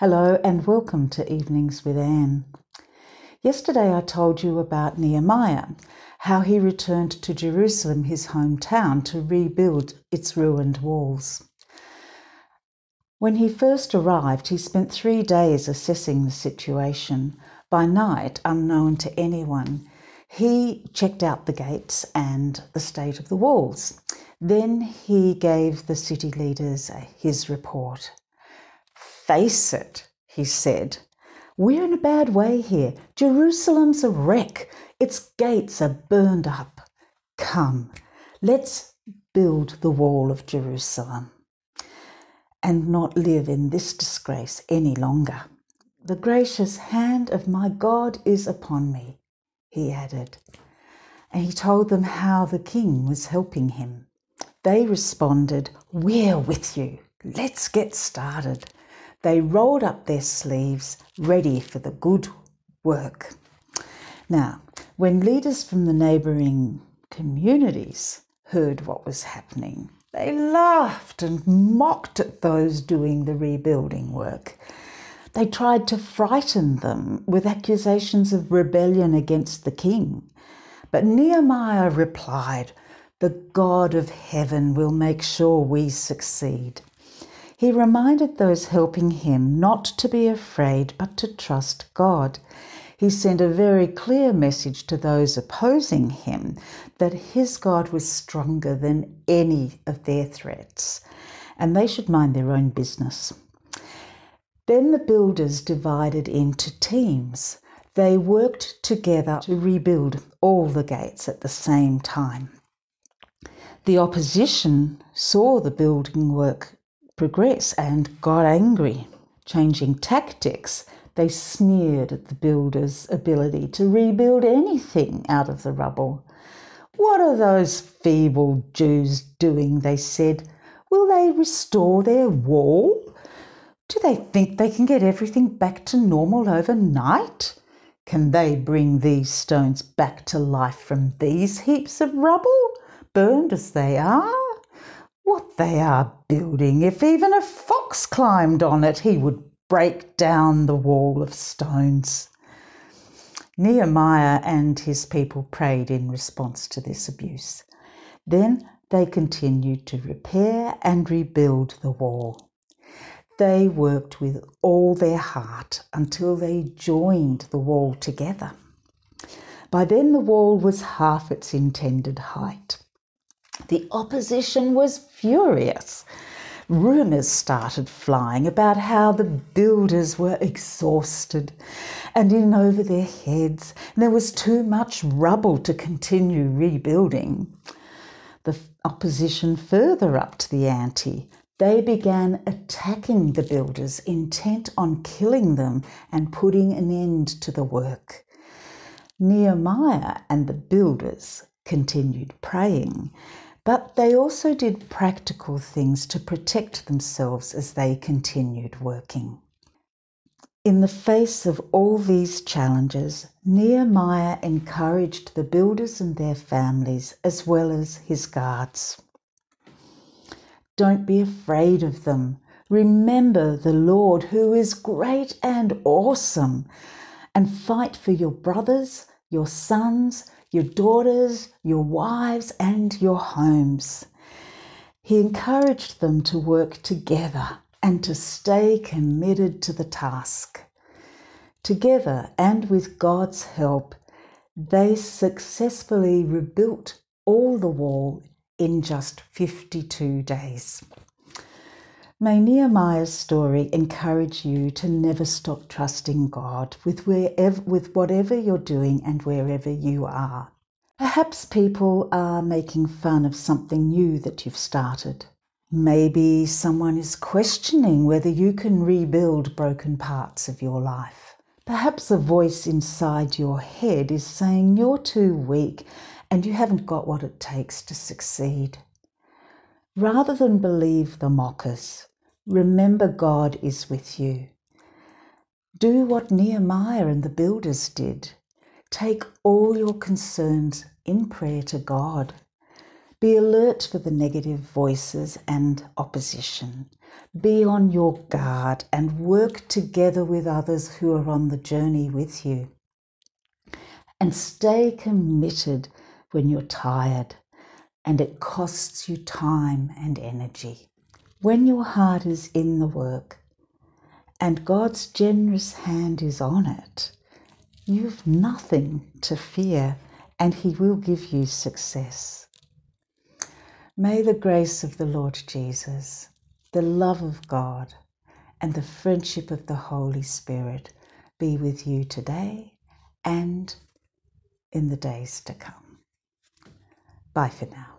Hello and welcome to Evenings with Anne. Yesterday I told you about Nehemiah, how he returned to Jerusalem, his hometown, to rebuild its ruined walls. When he first arrived, he spent three days assessing the situation. By night, unknown to anyone, he checked out the gates and the state of the walls. Then he gave the city leaders his report face it, he said. We're in a bad way here. Jerusalem's a wreck. Its gates are burned up. Come, let's build the wall of Jerusalem and not live in this disgrace any longer. The gracious hand of my God is upon me, he added. And he told them how the king was helping him. They responded, We're with you. Let's get started. They rolled up their sleeves, ready for the good work. Now, when leaders from the neighbouring communities heard what was happening, they laughed and mocked at those doing the rebuilding work. They tried to frighten them with accusations of rebellion against the king. But Nehemiah replied, The God of heaven will make sure we succeed. He reminded those helping him not to be afraid but to trust God. He sent a very clear message to those opposing him that his God was stronger than any of their threats and they should mind their own business. Then the builders divided into teams. They worked together to rebuild all the gates at the same time. The opposition saw the building work progress and got angry. Changing tactics, they sneered at the builders' ability to rebuild anything out of the rubble. What are those feeble Jews doing? They said. Will they restore their wall? Do they think they can get everything back to normal overnight? Can they bring these stones back to life from these heaps of rubble, burned as they are? What they are building, if even a fox climbed on it, he would break down the wall of stones. Nehemiah and his people prayed in response to this abuse. Then they continued to repair and rebuild the wall. They worked with all their heart until they joined the wall together. By then, the wall was half its intended height. The opposition was furious. Rumours started flying about how the builders were exhausted and in over their heads, and there was too much rubble to continue rebuilding. The opposition further upped the ante. They began attacking the builders, intent on killing them and putting an end to the work. Nehemiah and the builders continued praying but they also did practical things to protect themselves as they continued working. In the face of all these challenges, Nehemiah encouraged the builders and their families as well as his guards. Don't be afraid of them. Remember the Lord who is great and awesome, and fight for your brothers, your sons, your daughters, your wives, and your homes. He encouraged them to work together and to stay committed to the task. Together and with God's help, they successfully rebuilt all the wall in just 52 days. May Nehemiah's story encourage you to never stop trusting God with, wherever, with whatever you're doing and wherever you are. Perhaps people are making fun of something new that you've started. Maybe someone is questioning whether you can rebuild broken parts of your life. Perhaps a voice inside your head is saying you're too weak and you haven't got what it takes to succeed. Rather than believe the mockers, Remember, God is with you. Do what Nehemiah and the builders did. Take all your concerns in prayer to God. Be alert for the negative voices and opposition. Be on your guard and work together with others who are on the journey with you. And stay committed when you're tired and it costs you time and energy. When your heart is in the work and God's generous hand is on it, you've nothing to fear and He will give you success. May the grace of the Lord Jesus, the love of God, and the friendship of the Holy Spirit be with you today and in the days to come. Bye for now.